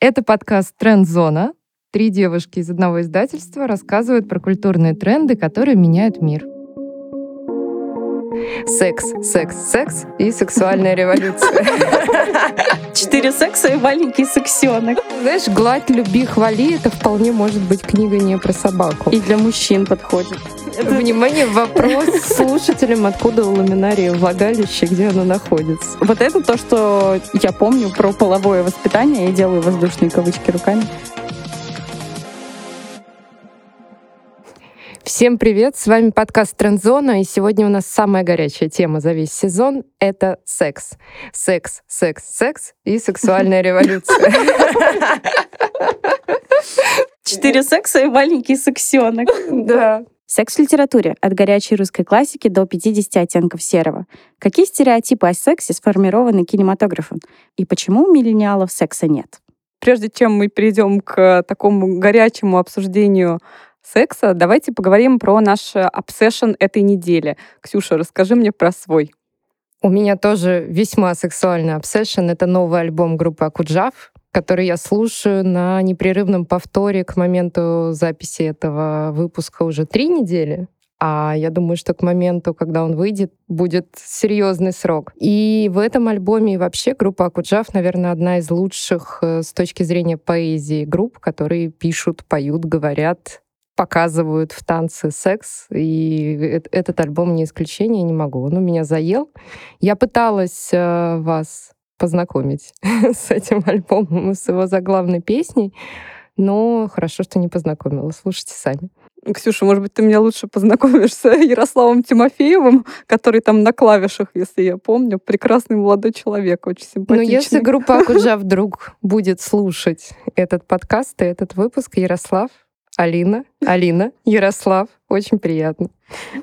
Это подкаст «Тренд-зона». Три девушки из одного издательства рассказывают про культурные тренды, которые меняют мир. Секс, секс, секс и сексуальная революция. Четыре секса и маленький сексенок. Знаешь, «Гладь, люби, хвали» — это вполне может быть книга не про собаку. И для мужчин подходит. Внимание, вопрос слушателям, откуда у ламинарии влагалище, где оно находится. Вот это то, что я помню про половое воспитание. Я делаю воздушные кавычки руками. Всем привет! С вами подкаст Трендзона, и сегодня у нас самая горячая тема за весь сезон — это секс. Секс, секс, секс и сексуальная революция. Четыре секса и маленький сексенок. Да. Секс в литературе от горячей русской классики до 50 оттенков серого. Какие стереотипы о сексе сформированы кинематографом? И почему у миллениалов секса нет? Прежде чем мы перейдем к такому горячему обсуждению секса, давайте поговорим про наш обсессион этой недели. Ксюша, расскажи мне про свой. У меня тоже весьма сексуальный обсессион. Это новый альбом группы Акуджав который я слушаю на непрерывном повторе к моменту записи этого выпуска уже три недели. А я думаю, что к моменту, когда он выйдет, будет серьезный срок. И в этом альбоме вообще группа Акуджав, наверное, одна из лучших э, с точки зрения поэзии групп, которые пишут, поют, говорят, показывают в танце секс, и этот альбом не исключение, не могу. Он у меня заел. Я пыталась э, вас познакомить с этим альбомом и с его заглавной песней. Но хорошо, что не познакомила. Слушайте сами. Ксюша, может быть, ты меня лучше познакомишь с Ярославом Тимофеевым, который там на клавишах, если я помню. Прекрасный молодой человек, очень симпатичный. Ну, если группа Акуджа вдруг будет слушать этот подкаст и этот выпуск, Ярослав, Алина, Алина, Ярослав, очень приятно.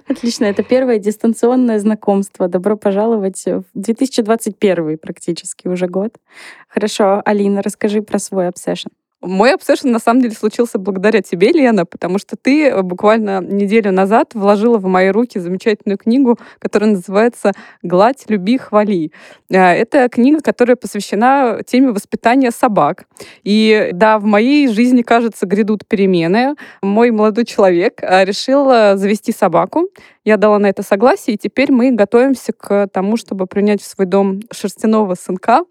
Отлично, это первое дистанционное знакомство. Добро пожаловать в 2021 практически уже год. Хорошо, Алина, расскажи про свой обсессион. Мой обсессион на самом деле случился благодаря тебе, Лена, потому что ты э, буквально неделю назад вложила в мои руки замечательную книгу, которая называется «Гладь, люби, хвали». Э, это книга, которая посвящена теме воспитания собак. И да, в моей жизни, кажется, грядут перемены. Мой молодой человек э, решил завести собаку. Я дала на это согласие, и теперь мы готовимся к тому, чтобы принять в свой дом шерстяного сынка.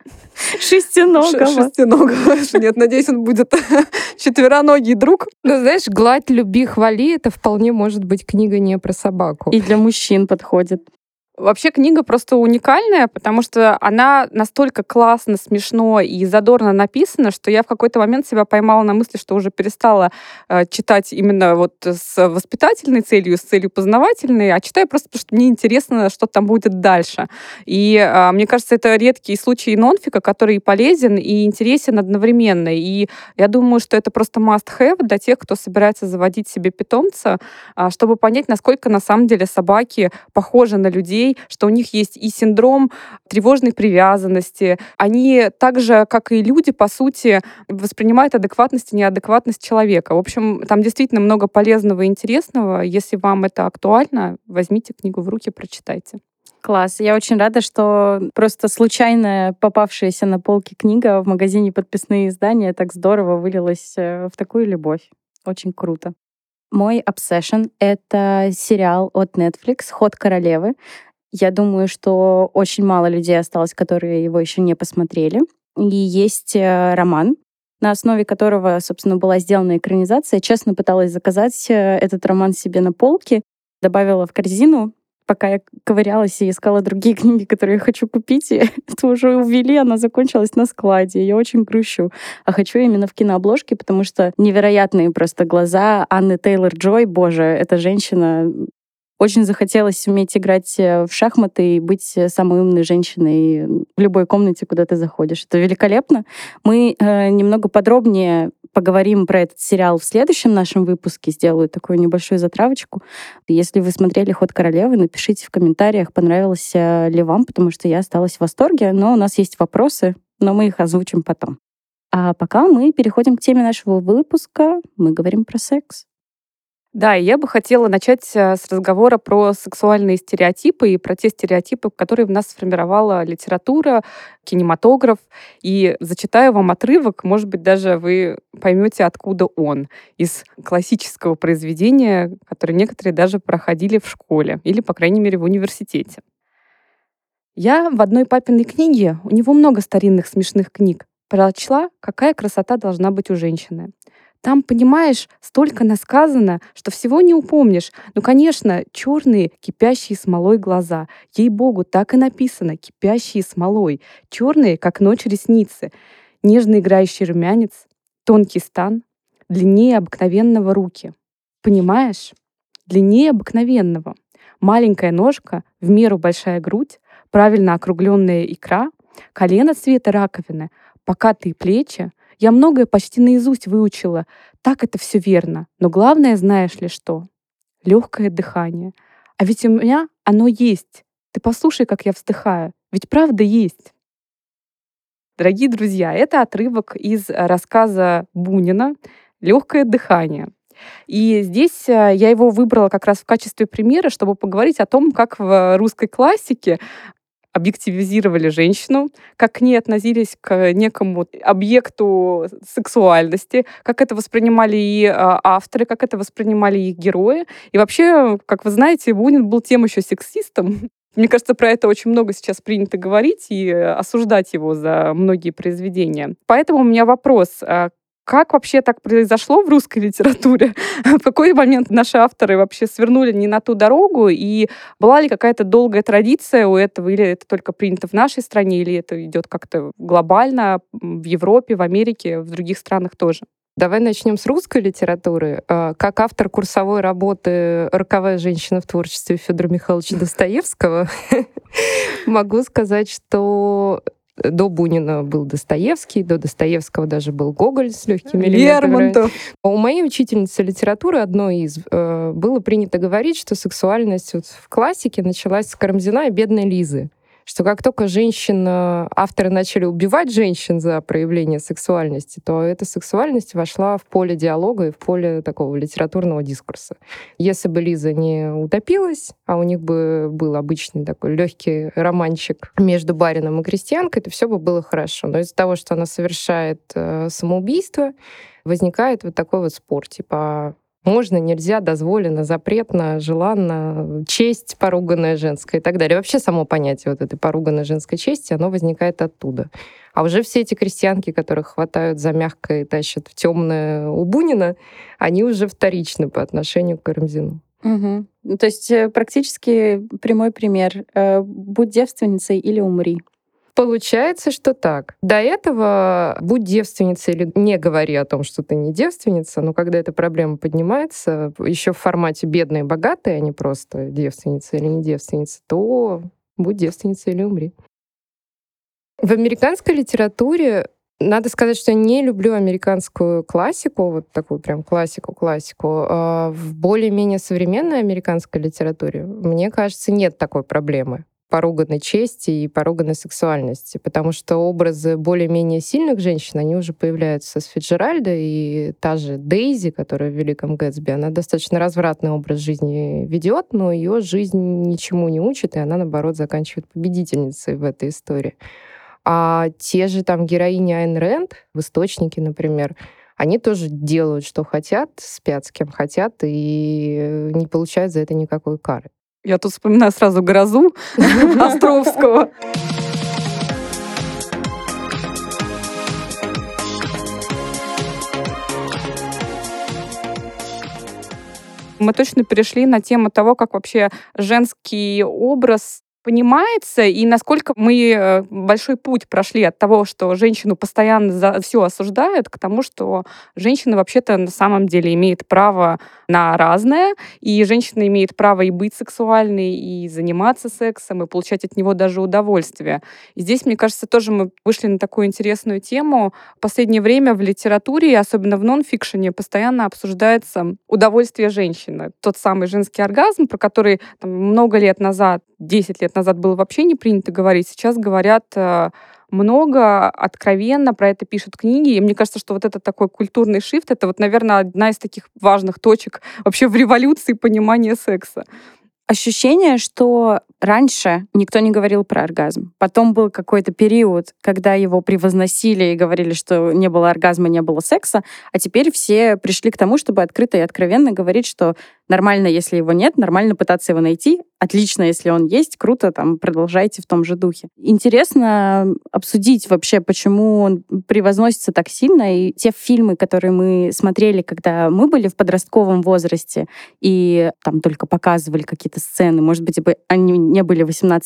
Шестиногого. Шестиногого. Нет, надеюсь, он будет четвероногий друг. Ну, знаешь, «Гладь, люби, хвали» — это вполне может быть книга не про собаку. И для мужчин подходит. Вообще книга просто уникальная, потому что она настолько классно, смешно и задорно написана, что я в какой-то момент себя поймала на мысли, что уже перестала э, читать именно вот с воспитательной целью, с целью познавательной, а читаю просто потому, что мне интересно, что там будет дальше. И э, мне кажется, это редкий случай нонфика, который полезен и интересен одновременно. И я думаю, что это просто must-have для тех, кто собирается заводить себе питомца, э, чтобы понять, насколько на самом деле собаки похожи на людей, людей, что у них есть и синдром тревожной привязанности. Они так же, как и люди, по сути, воспринимают адекватность и неадекватность человека. В общем, там действительно много полезного и интересного. Если вам это актуально, возьмите книгу в руки, прочитайте. Класс. Я очень рада, что просто случайно попавшаяся на полке книга в магазине подписные издания так здорово вылилась э, в такую любовь. Очень круто. Мой obsession — это сериал от Netflix «Ход королевы». Я думаю, что очень мало людей осталось, которые его еще не посмотрели. И есть э, роман, на основе которого, собственно, была сделана экранизация. Честно пыталась заказать э, этот роман себе на полке, добавила в корзину, пока я ковырялась и искала другие книги, которые я хочу купить, и это уже увели, она закончилась на складе. Я очень грущу. А хочу именно в кинообложке, потому что невероятные просто глаза Анны Тейлор-Джой. Боже, эта женщина очень захотелось уметь играть э, в шахматы и быть э, самой умной женщиной в любой комнате, куда ты заходишь. Это великолепно. Мы э, немного подробнее поговорим про этот сериал в следующем нашем выпуске. Сделаю такую небольшую затравочку. Если вы смотрели «Ход королевы», напишите в комментариях, понравилось ли вам, потому что я осталась в восторге. Но у нас есть вопросы, но мы их озвучим потом. А пока мы переходим к теме нашего выпуска. Мы говорим про секс. Да, и я бы хотела начать э, с разговора про сексуальные стереотипы и про те стереотипы, которые в нас сформировала литература, кинематограф. И зачитаю вам отрывок, может быть, даже вы поймете, откуда он. Из классического произведения, которое некоторые даже проходили в школе или, по крайней мере, в университете. Я в одной папиной книге, у него много старинных смешных книг, прочла, какая красота должна быть у женщины. Там, понимаешь, столько насказано, что всего не упомнишь. Ну, конечно, черные, кипящие смолой глаза. Ей-богу, так и написано, кипящие смолой. Черные, как ночь ресницы. Нежно играющий румянец, тонкий стан, длиннее обыкновенного руки. Понимаешь? Длиннее обыкновенного. Маленькая ножка, в меру большая грудь, правильно округленная икра, колено цвета раковины, покатые плечи — я многое почти наизусть выучила. Так это все верно. Но главное, знаешь ли что? Легкое дыхание. А ведь у меня оно есть. Ты послушай, как я вздыхаю. Ведь правда есть. Дорогие друзья, это отрывок из рассказа Бунина «Легкое дыхание». И здесь э, я его выбрала как раз в качестве примера, чтобы поговорить о том, как в русской классике объективизировали женщину, как к ней относились к некому объекту сексуальности, как это воспринимали и а, авторы, как это воспринимали их герои. И вообще, как вы знаете, Бунин был тем еще сексистом. Мне кажется, про это очень много сейчас принято говорить и осуждать его за многие произведения. Поэтому у меня вопрос. Как вообще так произошло в русской литературе? в какой момент наши авторы вообще свернули не на ту дорогу? И была ли какая-то долгая традиция у этого? Или это только принято в нашей стране? Или это идет как-то глобально в Европе, в Америке, в других странах тоже? Давай начнем с русской литературы. А, как автор курсовой работы «Роковая женщина в творчестве» Федора Михайловича Достоевского могу сказать, что до Бунина был Достоевский, до Достоевского даже был Гоголь с легкими Лермонтов. У моей учительницы литературы одной из э, было принято говорить, что сексуальность вот в классике началась с Карамзина и бедной Лизы что как только женщина, авторы начали убивать женщин за проявление сексуальности, то эта сексуальность вошла в поле диалога и в поле такого литературного дискурса. Если бы Лиза не утопилась, а у них бы был обычный такой легкий романчик между барином и крестьянкой, то все бы было хорошо. Но из-за того, что она совершает э, самоубийство, возникает вот такой вот спор, типа можно, нельзя, дозволено, запретно, желанно, честь поруганная женская и так далее. Вообще само понятие вот этой поруганной женской чести, оно возникает оттуда. А уже все эти крестьянки, которых хватают за мягкое и тащат в темное у Бунина, они уже вторичны по отношению к Карамзину. Угу. То есть э, практически прямой пример. Э, будь девственницей или умри. Получается, что так. До этого будь девственницей или не говори о том, что ты не девственница, но когда эта проблема поднимается, еще в формате бедные и богатые, а не просто девственница или не девственница, то будь девственницей или умри. В американской литературе надо сказать, что я не люблю американскую классику, вот такую прям классику-классику. А в более-менее современной американской литературе, мне кажется, нет такой проблемы поруганной чести и поруганной сексуальности, потому что образы более-менее сильных женщин, они уже появляются с Фиджеральда, и та же Дейзи, которая в «Великом Гэтсби», она достаточно развратный образ жизни ведет, но ее жизнь ничему не учит, и она, наоборот, заканчивает победительницей в этой истории. А те же там героини Айн Рэнд в «Источнике», например, они тоже делают, что хотят, спят с кем хотят, и не получают за это никакой кары. Я тут вспоминаю сразу грозу Островского. Мы точно перешли на тему того, как вообще женский образ понимается, и насколько мы э, большой путь прошли от того, что женщину постоянно за все осуждают, к тому, что женщина вообще-то на самом деле имеет право на разное, и женщина имеет право и быть сексуальной, и заниматься сексом, и получать от него даже удовольствие. И здесь, мне кажется, тоже мы вышли на такую интересную тему. В последнее время в литературе, особенно в нон-фикшене, постоянно обсуждается удовольствие женщины. Тот самый женский оргазм, про который там, много лет назад, 10 лет назад было вообще не принято говорить, сейчас говорят э, много, откровенно про это пишут книги. И мне кажется, что вот этот такой культурный шифт, это вот, наверное, одна из таких важных точек вообще в революции понимания секса ощущение, что раньше никто не говорил про оргазм. Потом был какой-то период, когда его превозносили и говорили, что не было оргазма, не было секса, а теперь все пришли к тому, чтобы открыто и откровенно говорить, что нормально, если его нет, нормально пытаться его найти, отлично, если он есть, круто, там, продолжайте в том же духе. Интересно обсудить вообще, почему он превозносится так сильно, и те фильмы, которые мы смотрели, когда мы были в подростковом возрасте, и там только показывали какие-то сцены, может быть, они не были 18+,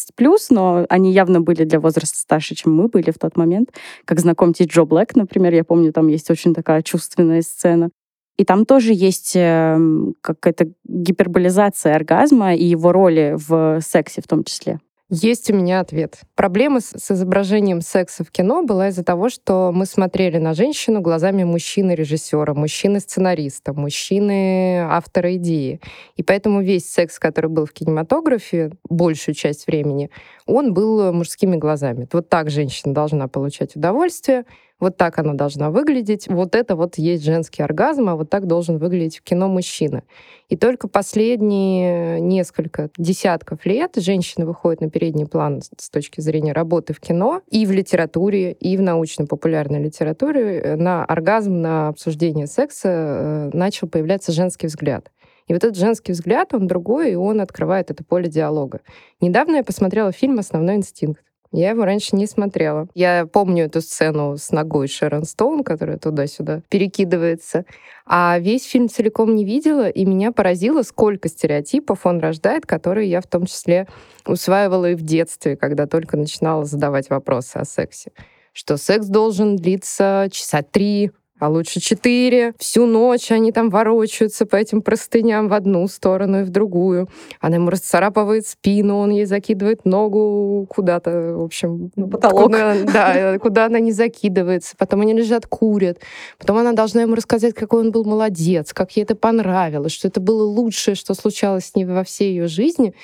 но они явно были для возраста старше, чем мы были в тот момент. Как «Знакомьтесь, Джо Блэк», например, я помню, там есть очень такая чувственная сцена. И там тоже есть эм, какая-то гиперболизация оргазма и его роли в сексе в том числе. Есть у меня ответ. Проблема с, с изображением секса в кино была из-за того, что мы смотрели на женщину глазами мужчины-режиссера, мужчины-сценариста, мужчины-автора идеи. И поэтому весь секс, который был в кинематографе, большую часть времени, он был мужскими глазами. Вот так женщина должна получать удовольствие, вот так она должна выглядеть, вот это вот есть женский оргазм, а вот так должен выглядеть в кино мужчина. И только последние несколько десятков лет женщины выходят на передний план с точки зрения работы в кино и в литературе, и в научно-популярной литературе. Э, на оргазм, на обсуждение секса э, начал появляться женский взгляд. И вот этот женский взгляд, он другой, и он открывает это поле диалога. Недавно я посмотрела фильм «Основной инстинкт». Я его раньше не смотрела. Я помню эту сцену с ногой Шерон Стоун, которая туда-сюда перекидывается. А весь фильм целиком не видела, и меня поразило, сколько стереотипов он рождает, которые я в том числе усваивала и в детстве, когда только начинала задавать вопросы о сексе. Что секс должен длиться часа три, а лучше четыре. Всю ночь они там ворочаются по этим простыням в одну сторону и в другую. Она ему расцарапывает спину, он ей закидывает ногу куда-то, в общем... На потолок. Куда, да, куда она не закидывается. Потом они лежат, курят. Потом она должна ему рассказать, какой он был молодец, как ей это понравилось, что это было лучшее, что случалось с ней во всей ее жизни.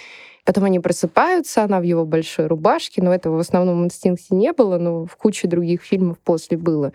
Потом они просыпаются, она в его большой рубашке, но этого в основном инстинкте не было, но в куче других фильмов после было.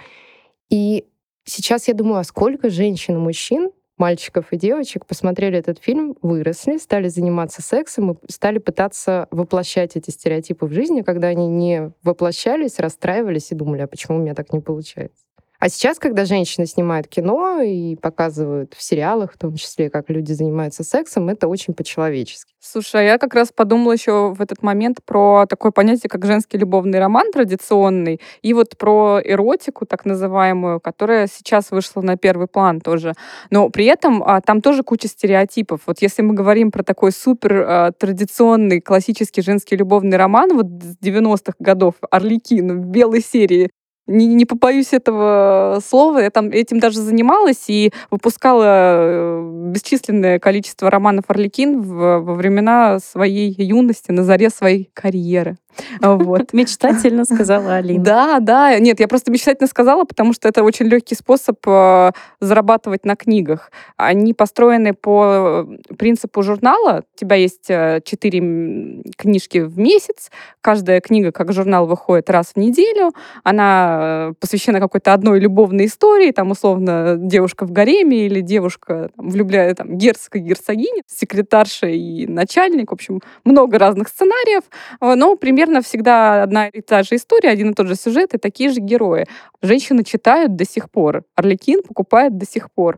И Сейчас я думаю, а сколько женщин и мужчин, мальчиков и девочек посмотрели этот фильм, выросли, стали заниматься сексом и стали пытаться воплощать эти стереотипы в жизни, когда они не воплощались, расстраивались и думали, а почему у меня так не получается? А сейчас, когда женщины снимают кино и показывают в сериалах, в том числе, как люди занимаются сексом, это очень по-человечески. Слушай, а я как раз подумала еще в этот момент про такое понятие, как женский любовный роман традиционный, и вот про эротику, так называемую, которая сейчас вышла на первый план тоже. Но при этом а, там тоже куча стереотипов. Вот если мы говорим про такой супер а, традиционный классический женский любовный роман вот с 90-х годов, Орликин в белой серии, не, не побоюсь этого слова, я там этим даже занималась и выпускала э, бесчисленное количество романов Орликин во времена своей юности, на заре своей карьеры. Вот. Мечтательно сказала Алина. Да, да. Нет, я просто мечтательно сказала, потому что это очень легкий способ э, зарабатывать на книгах. Они построены по принципу журнала. У тебя есть э, четыре книжки в месяц. Каждая книга, как журнал, выходит раз в неделю. Она э, посвящена какой-то одной любовной истории. Там, условно, девушка в гареме или девушка там, влюбляет там, герцога, герцогини, секретарша и начальник. В общем, много разных сценариев. Но примерно примерно всегда одна и та же история, один и тот же сюжет и такие же герои. Женщины читают до сих пор. Орликин покупает до сих пор.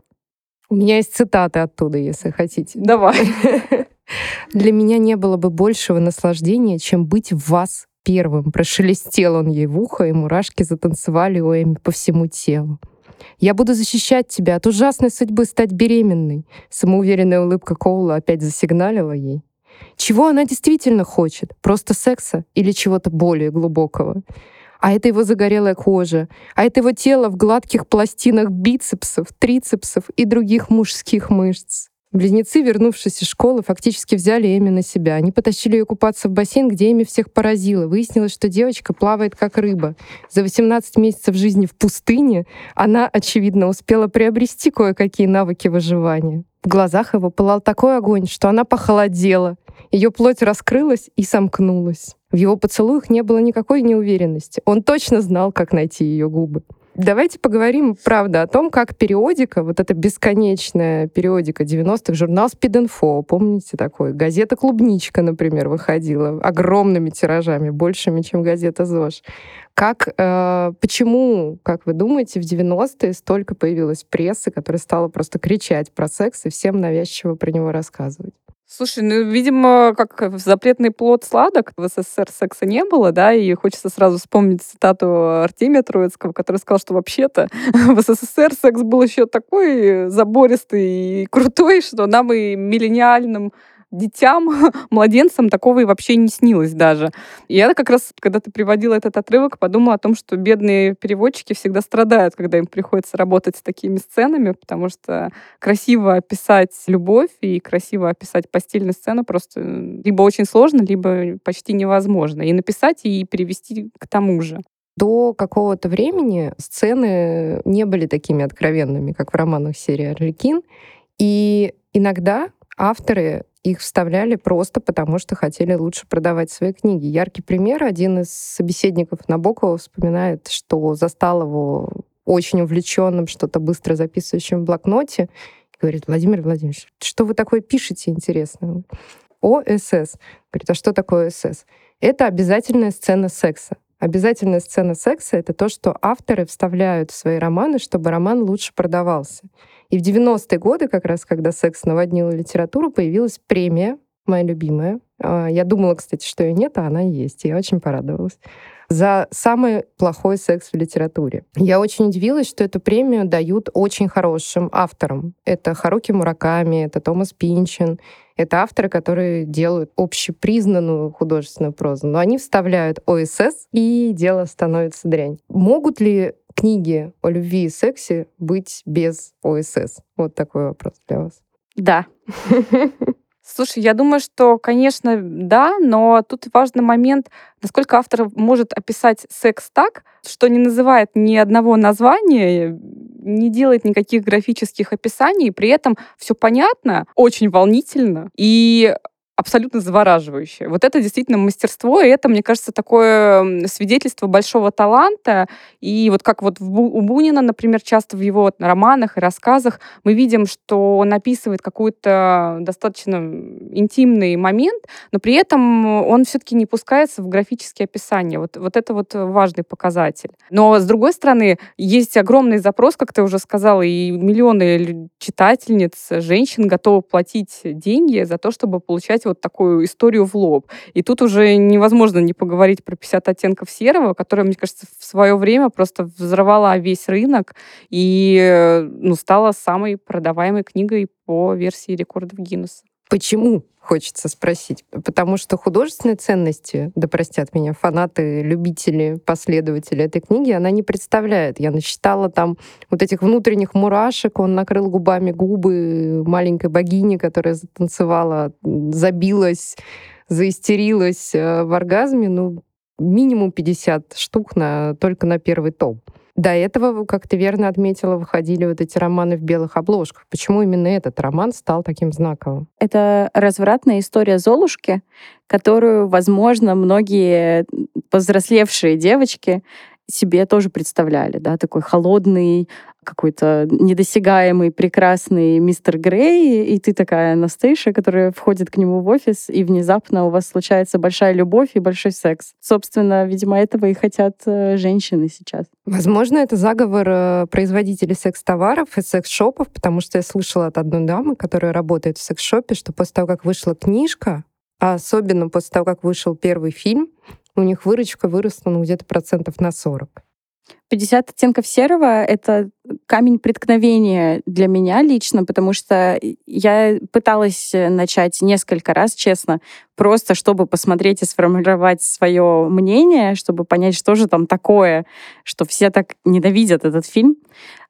У меня есть цитаты оттуда, если хотите. Давай. Для меня не было бы большего наслаждения, чем быть в вас первым. Прошелестел он ей в ухо, и мурашки затанцевали у Эми по всему телу. «Я буду защищать тебя от ужасной судьбы стать беременной», самоуверенная улыбка Коула опять засигналила ей. Чего она действительно хочет? Просто секса или чего-то более глубокого? А это его загорелая кожа, а это его тело в гладких пластинах бицепсов, трицепсов и других мужских мышц. Близнецы, вернувшись из школы, фактически взяли Эми на себя. Они потащили ее купаться в бассейн, где Эми всех поразила. Выяснилось, что девочка плавает как рыба. За 18 месяцев жизни в пустыне она, очевидно, успела приобрести кое-какие навыки выживания. В глазах его пылал такой огонь, что она похолодела. Ее плоть раскрылась и сомкнулась. В его поцелуях не было никакой неуверенности. Он точно знал, как найти ее губы. Давайте поговорим, правда, о том, как периодика, вот эта бесконечная периодика 90-х, журнал Info, помните такой? Газета «Клубничка», например, выходила огромными тиражами, большими, чем газета «ЗОЖ». Как, э, почему, как вы думаете, в 90-е столько появилась прессы, которая стала просто кричать про секс и всем навязчиво про него рассказывать? Слушай, ну, видимо, как запретный плод сладок, в СССР секса не было, да, и хочется сразу вспомнить цитату Артемия Троицкого, который сказал, что вообще-то в СССР секс был еще такой забористый и крутой, что нам и миллениальным детям, младенцам такого и вообще не снилось даже. И я как раз, когда ты приводила этот отрывок, подумала о том, что бедные переводчики всегда страдают, когда им приходится работать с такими сценами, потому что красиво описать любовь и красиво описать постельную сцену просто либо очень сложно, либо почти невозможно. И написать, и перевести к тому же. До какого-то времени сцены не были такими откровенными, как в романах серии «Орликин». И иногда авторы их вставляли просто потому, что хотели лучше продавать свои книги. Яркий пример. Один из собеседников Набокова вспоминает, что застал его очень увлеченным, что-то быстро записывающим в блокноте. И говорит, Владимир Владимирович, что вы такое пишете интересное? ОСС. Говорит, а что такое ОСС? Это обязательная сцена секса. Обязательная сцена секса — это то, что авторы вставляют в свои романы, чтобы роман лучше продавался. И в 90-е годы, как раз когда секс наводнил литературу, появилась премия, моя любимая. А, я думала, кстати, что ее нет, а она есть. Я очень порадовалась за самый плохой секс в литературе. Я очень удивилась, что эту премию дают очень хорошим авторам. Это Харуки Мураками, это Томас Пинчин, это авторы, которые делают общепризнанную художественную прозу. Но они вставляют ОСС, и дело становится дрянь. Могут ли книги о любви и сексе быть без ОСС? Вот такой вопрос для вас. Да. Слушай, я думаю, что, конечно, да, но тут важный момент, насколько автор может описать секс так, что не называет ни одного названия, не делает никаких графических описаний, при этом все понятно, очень волнительно и абсолютно завораживающее. Вот это действительно мастерство, и это, мне кажется, такое свидетельство большого таланта. И вот как вот у Бунина, например, часто в его романах и рассказах мы видим, что он описывает какой-то достаточно интимный момент, но при этом он все-таки не пускается в графические описания. Вот, вот это вот важный показатель. Но, с другой стороны, есть огромный запрос, как ты уже сказала, и миллионы читательниц, женщин готовы платить деньги за то, чтобы получать вот такую историю в лоб. И тут уже невозможно не поговорить про 50 оттенков серого, которая, мне кажется, в свое время просто взорвала весь рынок и ну, стала самой продаваемой книгой по версии рекордов Гиннесса. Почему? Хочется спросить. Потому что художественные ценности, да простят меня фанаты, любители, последователи этой книги, она не представляет. Я насчитала там вот этих внутренних мурашек, он накрыл губами губы маленькой богини, которая затанцевала, забилась, заистерилась э, в оргазме. Ну, минимум 50 штук на, только на первый том. До этого, как ты верно отметила, выходили вот эти романы в белых обложках. Почему именно этот роман стал таким знаковым? Это развратная история Золушки, которую, возможно, многие повзрослевшие девочки себе тоже представляли, да, такой холодный, какой-то недосягаемый, прекрасный мистер Грей, и ты такая Анастейша, которая входит к нему в офис, и внезапно у вас случается большая любовь и большой секс. Собственно, видимо, этого и хотят э, женщины сейчас. Возможно, это заговор э, производителей секс-товаров и секс-шопов, потому что я слышала от одной дамы, которая работает в секс-шопе, что после того, как вышла книжка, а особенно после того, как вышел первый фильм, у них выручка выросла ну, где-то процентов на 40. 50 оттенков серого — это камень преткновения для меня лично, потому что я пыталась начать несколько раз, честно, просто чтобы посмотреть и сформировать свое мнение, чтобы понять, что же там такое, что все так ненавидят этот фильм.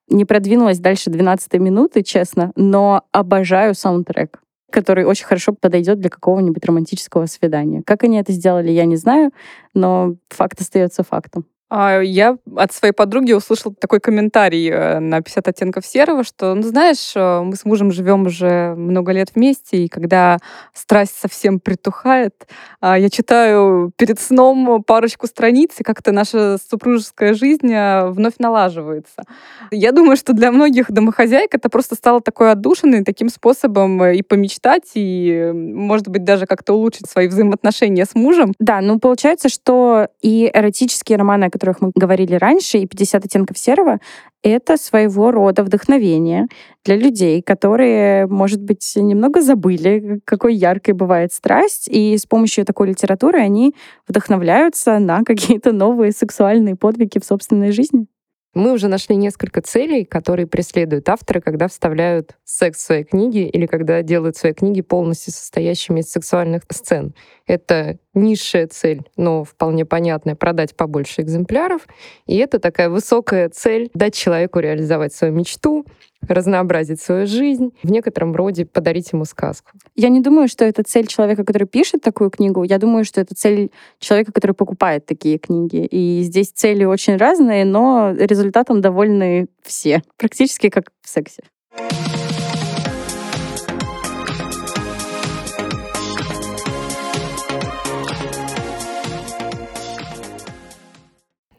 Не продвинулась дальше 12 минуты, честно, но обожаю саундтрек который очень хорошо подойдет для какого-нибудь романтического свидания. Как они это сделали, я не знаю, но факт остается фактом. А, я от своей подруги услышала такой комментарий э, на 50 оттенков серого, что, ну, знаешь, э, мы с мужем живем уже много лет вместе, и когда страсть совсем притухает, а, я читаю перед сном парочку страниц, и как-то наша супружеская жизнь э, вновь налаживается. Я думаю, что для многих домохозяек это просто стало такой отдушиной, таким способом и помечтать, и, может быть, даже как-то улучшить свои взаимоотношения с мужем. Да, ну, получается, что и эротические романы, которых мы говорили раньше, и 50 оттенков серого, это своего рода вдохновение для людей, которые, может быть, немного забыли, какой яркой бывает страсть, и с помощью такой литературы они вдохновляются на какие-то новые сексуальные подвиги в собственной жизни. Мы уже нашли несколько целей, которые преследуют авторы, когда вставляют секс в свои книги или когда делают свои книги полностью состоящими из сексуальных сцен. Это низшая цель, но вполне понятная, продать побольше экземпляров. И это такая высокая цель — дать человеку реализовать свою мечту, разнообразить свою жизнь, в некотором роде подарить ему сказку. Я не думаю, что это цель человека, который пишет такую книгу. Я думаю, что это цель человека, который покупает такие книги. И здесь цели очень разные, но результатом довольны все. Практически как в сексе.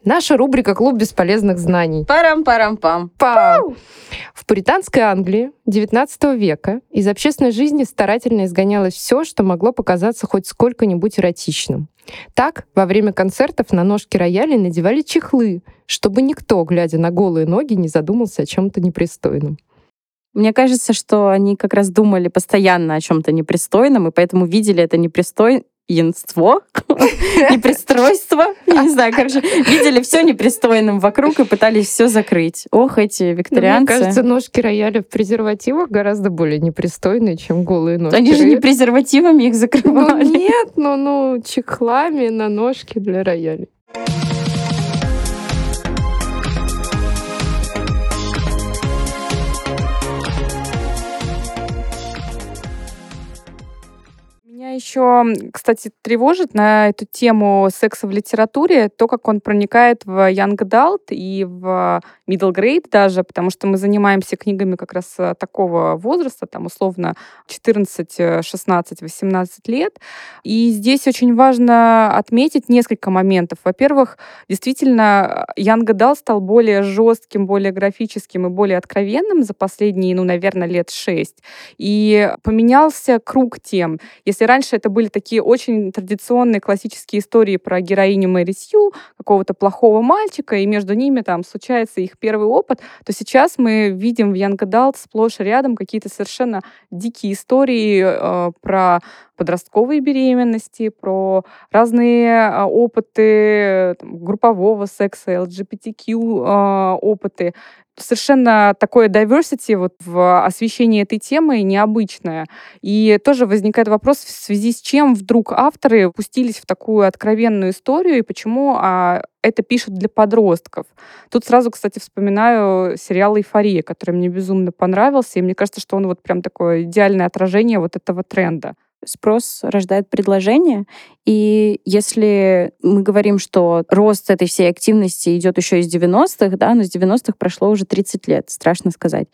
Наша рубрика «Клуб бесполезных знаний». Парам-парам-пам. Пам! В пуританской Англии XIX века из общественной жизни старательно изгонялось все, что могло показаться хоть сколько-нибудь эротичным. Так, во время концертов на ножки роялей надевали чехлы, чтобы никто, глядя на голые ноги, не задумался о чем-то непристойном. Мне кажется, что они как раз думали постоянно о чем-то непристойном, и поэтому видели это непристойно янство, непристройство, я не знаю, короче, видели все непристойным вокруг и пытались все закрыть. Ох, эти викторианцы. Мне кажется, ножки рояля в презервативах гораздо более непристойные, чем голые ножки. Они же не презервативами их закрывали. Ну, нет, ну, ну, чехлами на ножки для роялей. Меня еще, кстати, тревожит на эту тему секса в литературе то, как он проникает в young adult и в middle grade даже, потому что мы занимаемся книгами как раз э, такого возраста, там условно 14, 16, 18 лет. И здесь очень важно отметить несколько моментов. Во-первых, действительно, young adult стал более жестким, более графическим и более откровенным за последние, ну, наверное, лет шесть. И поменялся круг тем. Если раньше это были такие очень традиционные классические истории про героиню Мэри Сью, какого-то плохого мальчика, и между ними там случается их первый опыт, то сейчас мы видим в Young Adult сплошь и рядом какие-то совершенно дикие истории э, про подростковые беременности, про разные э, опыты там, группового секса, LGBTQ э, опыты совершенно такое diversity вот в освещении этой темы необычное. И тоже возникает вопрос, в связи с чем вдруг авторы пустились в такую откровенную историю и почему а, это пишут для подростков. Тут сразу, кстати, вспоминаю сериал «Эйфория», который мне безумно понравился, и мне кажется, что он вот прям такое идеальное отражение вот этого тренда спрос рождает предложение. И если мы говорим, что рост этой всей активности идет еще из 90-х, да, но с 90-х прошло уже 30 лет, страшно сказать.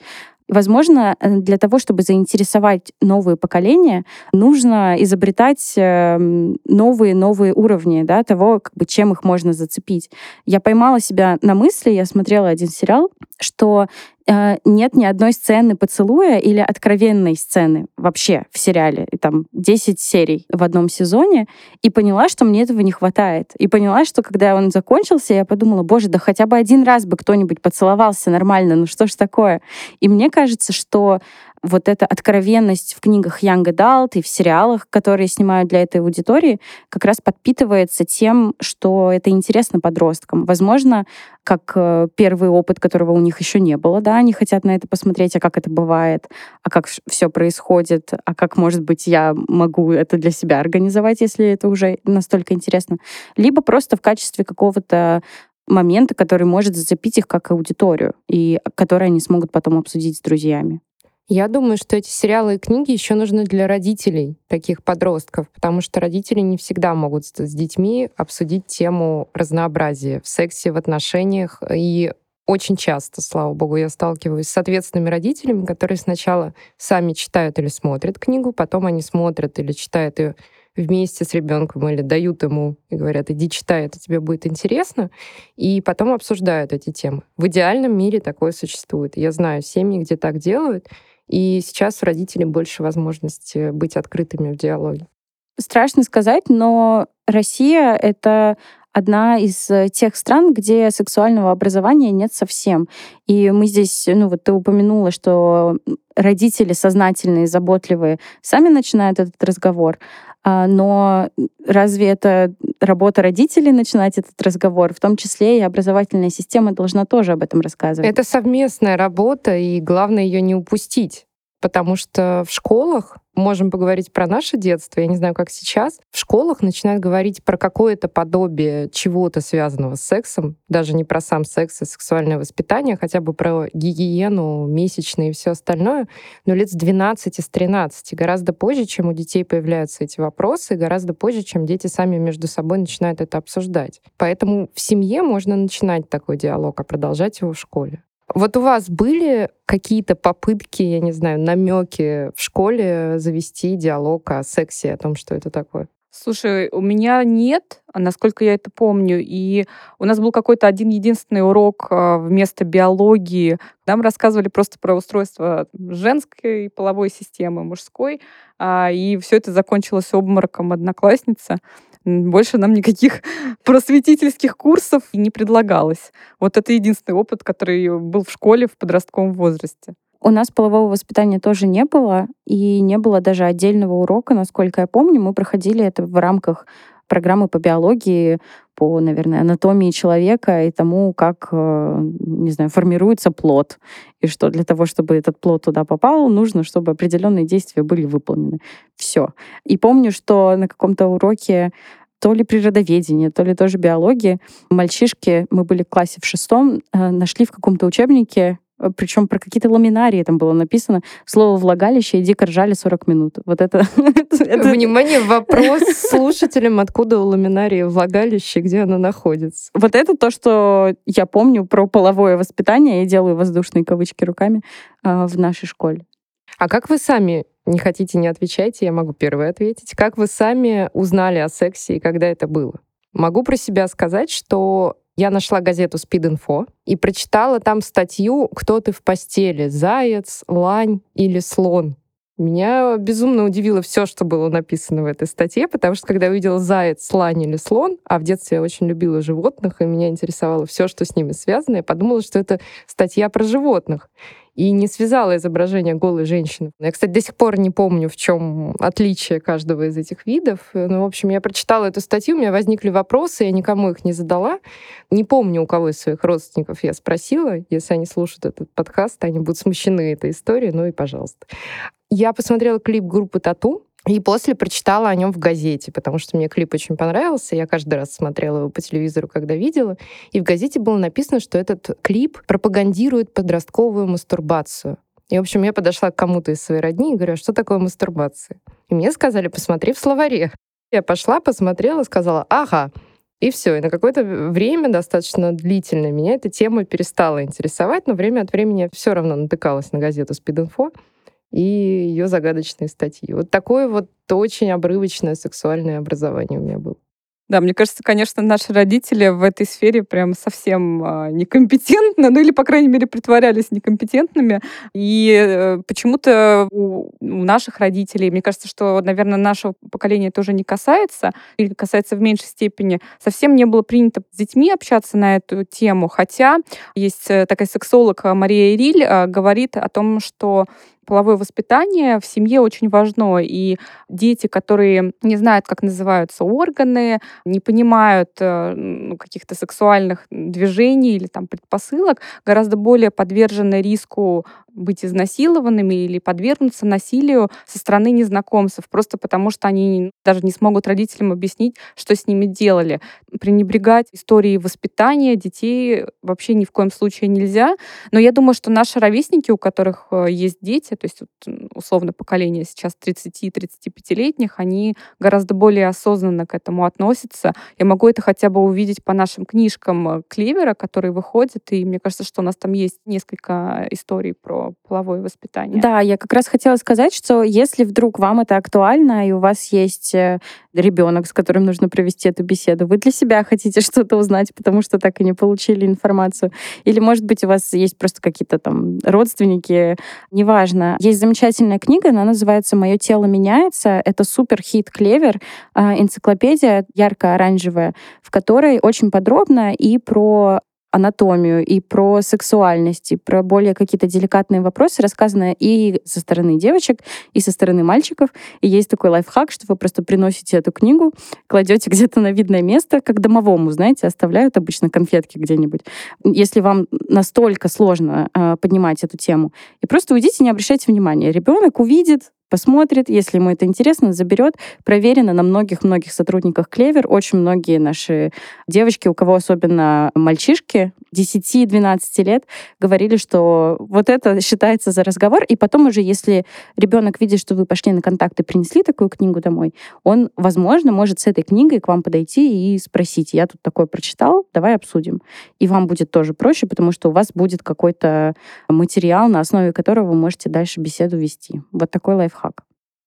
Возможно, э, для того, чтобы заинтересовать новые поколения, нужно изобретать новые-новые эм, уровни да, того, как бы, чем их можно зацепить. Я поймала себя на мысли, я смотрела один сериал, что э, нет ни одной сцены поцелуя или откровенной сцены вообще в сериале. И там 10 серий в одном сезоне. И поняла, что мне этого не хватает. И поняла, что когда он закончился, я подумала, боже, да хотя бы один раз бы кто-нибудь поцеловался нормально, ну что ж такое? И мне кажется, что вот эта откровенность в книгах Young Adult и в сериалах, которые снимают для этой аудитории, как раз подпитывается тем, что это интересно подросткам. Возможно, как э, первый опыт, которого у них еще не было, да, они хотят на это посмотреть, а как это бывает, а как все происходит, а как, может быть, я могу это для себя организовать, если это уже настолько интересно. Либо просто в качестве какого-то момента, который может зацепить их как аудиторию, и который они смогут потом обсудить с друзьями. Я думаю, что эти сериалы и книги еще нужны для родителей таких подростков, потому что родители не всегда могут с детьми обсудить тему разнообразия в сексе, в отношениях. И очень часто, слава богу, я сталкиваюсь с ответственными родителями, которые сначала сами читают или смотрят книгу, потом они смотрят или читают ее вместе с ребенком или дают ему и говорят, иди читай, это тебе будет интересно, и потом обсуждают эти темы. В идеальном мире такое существует. Я знаю семьи, где так делают, и сейчас у родителей больше возможности быть открытыми в диалоге. Страшно сказать, но Россия — это одна из э, тех стран, где сексуального образования нет совсем. И мы здесь, ну вот ты упомянула, что родители сознательные, заботливые сами начинают этот разговор. А, но разве это работа родителей начинать этот разговор? В том числе и образовательная система должна тоже об этом рассказывать. Это совместная работа, и главное ее не упустить. Потому что в школах можем поговорить про наше детство, я не знаю, как сейчас, в школах начинают говорить про какое-то подобие чего-то связанного с сексом, даже не про сам секс и сексуальное воспитание, а хотя бы про гигиену, месячные и все остальное, но лет с 12 с 13, гораздо позже, чем у детей появляются эти вопросы, гораздо позже, чем дети сами между собой начинают это обсуждать. Поэтому в семье можно начинать такой диалог, а продолжать его в школе. Вот у вас были какие-то попытки, я не знаю, намеки в школе завести диалог о сексе, о том, что это такое? Слушай, у меня нет, насколько я это помню. И у нас был какой-то один единственный урок а, вместо биологии. Нам рассказывали просто про устройство женской половой системы, мужской. А, и все это закончилось обмороком одноклассницы. Больше нам никаких просветительских курсов не предлагалось. Вот это единственный опыт, который был в школе в подростковом возрасте. У нас полового воспитания тоже не было, и не было даже отдельного урока, насколько я помню. Мы проходили это в рамках программы по биологии, по, наверное, анатомии человека и тому, как, э, не знаю, формируется плод. И что для того, чтобы этот плод туда попал, нужно, чтобы определенные действия были выполнены. Все. И помню, что на каком-то уроке то ли природоведение, то ли тоже биологии. Мальчишки, мы были в классе в шестом, э, нашли в каком-то учебнике Э, причем про какие-то ламинарии там было написано. Слово «влагалище» и дико ржали 40 минут. Вот это... Внимание, вопрос слушателям, откуда у ламинарии влагалище, где оно находится. Вот это то, что я помню про половое воспитание. Я делаю воздушные кавычки руками э, в нашей школе. А как вы сами, не хотите, не отвечайте, я могу первой ответить, как вы сами узнали о сексе и когда это было? Могу про себя сказать, что я нашла газету «Спид-инфо» и прочитала там статью «Кто ты в постели? Заяц, лань или слон?» Меня безумно удивило все, что было написано в этой статье, потому что когда я увидела заяц, слань или слон, а в детстве я очень любила животных, и меня интересовало все, что с ними связано, я подумала, что это статья про животных и не связала изображение голой женщины. Я, кстати, до сих пор не помню, в чем отличие каждого из этих видов. Ну, в общем, я прочитала эту статью, у меня возникли вопросы, я никому их не задала. Не помню, у кого из своих родственников я спросила. Если они слушают этот подкаст, они будут смущены этой историей, ну и пожалуйста. Я посмотрела клип группы Тату, и после прочитала о нем в газете, потому что мне клип очень понравился. Я каждый раз смотрела его по телевизору, когда видела. И в газете было написано, что этот клип пропагандирует подростковую мастурбацию. И, в общем, я подошла к кому-то из своей родни и говорю, а что такое мастурбация? И мне сказали, посмотри в словаре. Я пошла, посмотрела, сказала, ага, и все. И на какое-то время, достаточно длительное, меня эта тема перестала интересовать, но время от времени я все равно натыкалась на газету «Спид-инфо», и ее загадочные статьи. Вот такое вот очень обрывочное сексуальное образование у меня было. Да, мне кажется, конечно, наши родители в этой сфере прям совсем э, некомпетентны, ну или, по крайней мере, притворялись некомпетентными. И э, почему-то у, наших родителей, мне кажется, что, наверное, нашего поколения тоже не касается, или касается в меньшей степени, совсем не было принято с детьми общаться на эту тему. Хотя есть э, такая сексолог Мария Ириль, э, говорит о том, что половое воспитание в семье очень важно. И дети, которые не знают, как называются органы, не понимают э, ну, каких-то сексуальных движений или там предпосылок, гораздо более подвержены риску быть изнасилованными или подвергнуться насилию со стороны незнакомцев, просто потому что они даже не смогут родителям объяснить, что с ними делали. Пренебрегать историей воспитания детей вообще ни в коем случае нельзя. Но я думаю, что наши ровесники, у которых э, есть дети, То есть вот, условно поколение сейчас 30-35-летних, они гораздо более осознанно к этому относятся. Я могу это хотя бы увидеть по нашим книжкам э, Кливера, которые выходят, и мне кажется, что у нас там есть несколько историй про половое воспитание. Да, я как раз хотела сказать, что если вдруг вам это актуально, и у вас есть э, ребенок, с которым нужно провести эту беседу, вы для себя хотите что-то узнать, потому что так и не получили информацию, или, может быть, у вас есть просто какие-то там родственники, неважно. Есть замечательная книга, она называется «Мое тело меняется». Это супер хит Клевер, а, энциклопедия ярко-оранжевая, в которой очень подробно и про анатомию, и про сексуальность, и про более какие-то деликатные вопросы рассказано и со стороны девочек, и со стороны мальчиков. И есть такой лайфхак, что вы просто приносите эту книгу, кладете где-то на видное место, как домовому, знаете, оставляют обычно конфетки где-нибудь. Если вам настолько сложно э, поднимать эту тему, и просто уйдите, не обращайте внимания. Ребенок увидит, посмотрит, если ему это интересно, заберет. Проверено на многих-многих сотрудниках Клевер. Очень многие наши девочки, у кого особенно мальчишки, 10-12 лет, говорили, что вот это считается за разговор. И потом уже, если ребенок видит, что вы пошли на контакт и принесли такую книгу домой, он, возможно, может с этой книгой к вам подойти и спросить, я тут такое прочитал, давай обсудим. И вам будет тоже проще, потому что у вас будет какой-то материал, на основе которого вы можете дальше беседу вести. Вот такой лайфхак лайфхак.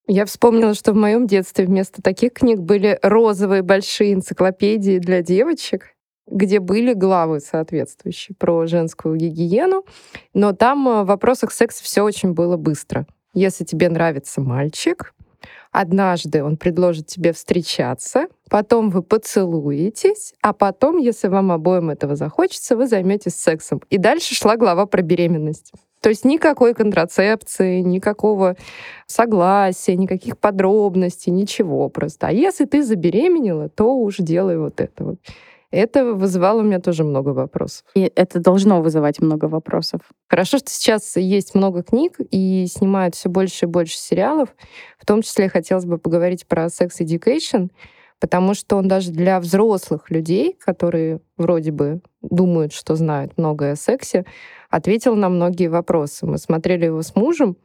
Я вспомнила, что в моем детстве вместо таких книг были розовые большие энциклопедии для девочек, где были главы соответствующие про женскую гигиену. Но там э, в вопросах секса все очень было быстро. Если тебе нравится мальчик, однажды он предложит тебе встречаться, потом вы поцелуетесь, а потом, если вам обоим этого захочется, вы займетесь сексом. И дальше шла глава про беременность. То есть никакой контрацепции, никакого согласия, никаких подробностей, ничего просто. А если ты забеременела, то уж делай вот это вот. Это вызывало у меня тоже много вопросов. И это должно вызывать много вопросов. Хорошо, что сейчас есть много книг и снимают все больше и больше сериалов. В том числе хотелось бы поговорить про Sex Education, потому что он даже для взрослых людей, которые вроде бы думают, что знают многое о сексе, ответил на многие вопросы. Мы смотрели его с мужем,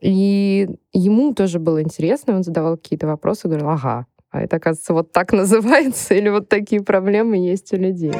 и ему тоже было интересно, он задавал какие-то вопросы, говорил, ага, а это, оказывается, вот так называется, или вот такие проблемы есть у людей.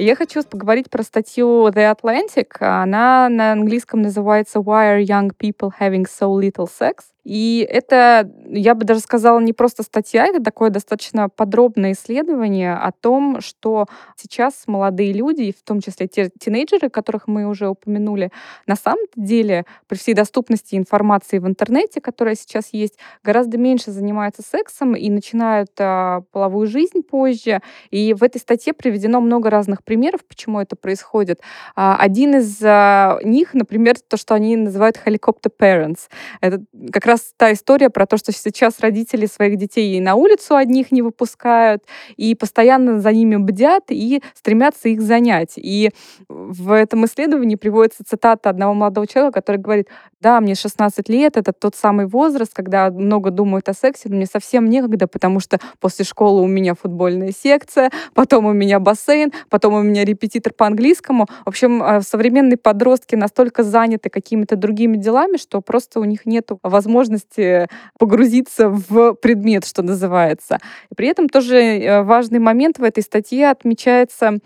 Я хочу поговорить про статью The Atlantic. Она на английском называется Why are young people having so little sex? И это, я бы даже сказала, не просто статья, это такое достаточно подробное исследование о том, что сейчас молодые люди, в том числе те тинейджеры, которых мы уже упомянули, на самом деле при всей доступности информации в интернете, которая сейчас есть, гораздо меньше занимаются сексом и начинают а, половую жизнь позже. И в этой статье приведено много разных примеров, почему это происходит. А, один из а, них, например, то, что они называют helicopter parents. Это как раз та история про то, что сейчас родители своих детей и на улицу одних не выпускают, и постоянно за ними бдят и стремятся их занять. И в этом исследовании приводится цитата одного молодого человека, который говорит, да, мне 16 лет, это тот самый возраст, когда много думают о сексе, но мне совсем некогда, потому что после школы у меня футбольная секция, потом у меня бассейн, потом у меня репетитор по английскому. В общем, э, современные подростки настолько заняты какими-то другими делами, что просто у них нет возможности погрузиться в предмет, что называется. И при этом тоже э, важный момент в этой статье отмечается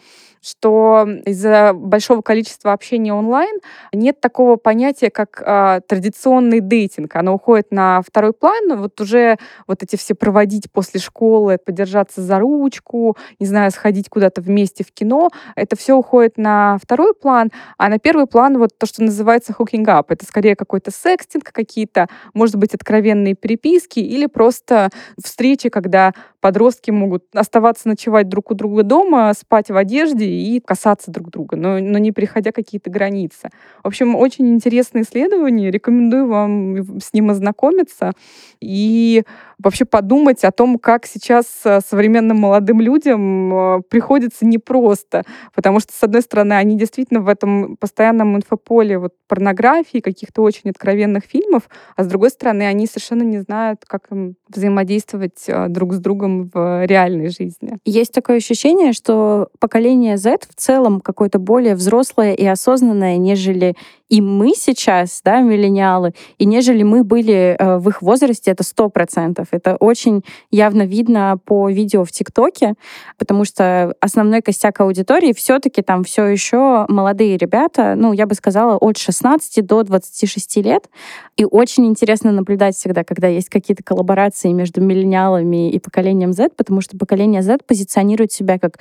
что из-за большого количества общения онлайн нет такого понятия, как а, традиционный дейтинг. Оно уходит на второй план. Вот уже вот эти все проводить после школы, подержаться за ручку, не знаю, сходить куда-то вместе в кино, это все уходит на второй план, а на первый план вот то, что называется hooking up. Это скорее какой-то секстинг, какие-то, может быть, откровенные переписки или просто встречи, когда подростки могут оставаться ночевать друг у друга дома, спать в одежде и касаться друг друга, но, но не переходя какие-то границы. В общем, очень интересное исследование. Рекомендую вам с ним ознакомиться и вообще подумать о том, как сейчас э, современным молодым людям э, приходится непросто. Потому что, с одной стороны, они действительно в этом постоянном инфополе вот, порнографии, каких-то очень откровенных фильмов, а с другой стороны, они совершенно не знают, как им взаимодействовать э, друг с другом в реальной жизни. Есть такое ощущение, что поколение Z в целом какое-то более взрослое и осознанное, нежели и мы сейчас, да, миллениалы, и нежели мы были э, в их возрасте, это сто процентов. Это очень явно видно по видео в ТикТоке, потому что основной костяк аудитории все-таки там все еще молодые ребята, ну, я бы сказала, от 16 до 26 лет. И очень интересно наблюдать всегда, когда есть какие-то коллаборации между миллениалами и поколением Z, потому что поколение Z позиционирует себя как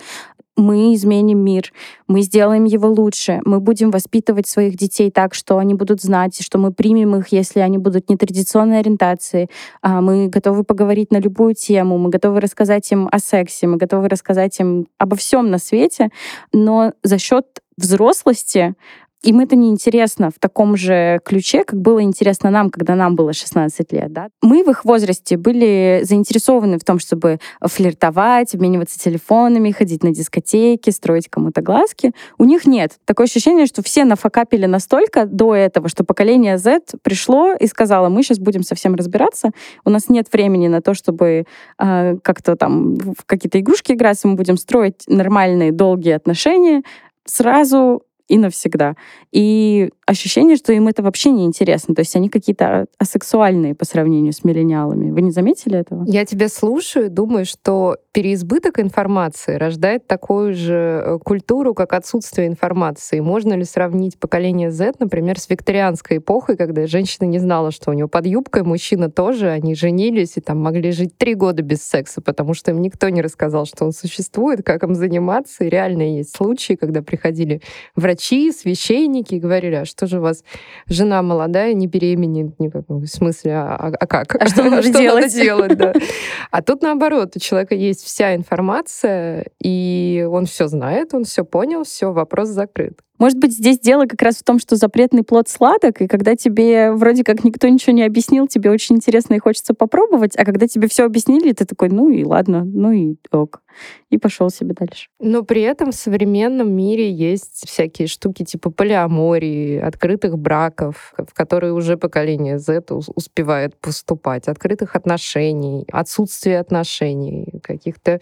мы изменим мир, мы сделаем его лучше, мы будем воспитывать своих детей так, что они будут знать, что мы примем их, если они будут нетрадиционной ориентации, а, мы готовы поговорить на любую тему, мы готовы рассказать им о сексе, мы готовы рассказать им обо всем на свете, но за счет взрослости им это не интересно в таком же ключе, как было интересно нам, когда нам было 16 лет. Да? Мы в их возрасте были заинтересованы в том, чтобы флиртовать, обмениваться телефонами, ходить на дискотеки, строить кому-то глазки. У них нет. Такое ощущение, что все нафакапили настолько до этого, что поколение Z пришло и сказало, мы сейчас будем совсем разбираться, у нас нет времени на то, чтобы э, как-то там в какие-то игрушки играть, мы будем строить нормальные долгие отношения, сразу и навсегда. И ощущение, что им это вообще не интересно. То есть они какие-то асексуальные по сравнению с миллениалами. Вы не заметили этого? Я тебя слушаю думаю, что переизбыток информации рождает такую же э, культуру, как отсутствие информации. Можно ли сравнить поколение Z, например, с викторианской эпохой, когда женщина не знала, что у него под юбкой, мужчина тоже, они женились и там могли жить три года без секса, потому что им никто не рассказал, что он существует, как им заниматься. И реально есть случаи, когда приходили врачи врачи, священники говорили, а что же у вас жена молодая, не беременеет? В смысле, а, а, а как? А что надо делать? Надо делать да. А тут наоборот, у человека есть вся информация, и он все знает, он все понял, все, вопрос закрыт. Может быть, здесь дело как раз в том, что запретный плод сладок, и когда тебе вроде как никто ничего не объяснил, тебе очень интересно и хочется попробовать, а когда тебе все объяснили, ты такой, ну и ладно, ну и ок. И пошел себе дальше. Но при этом в современном мире есть всякие штуки типа полиамории, открытых браков, в которые уже поколение Z успевает поступать, открытых отношений, отсутствие отношений, каких-то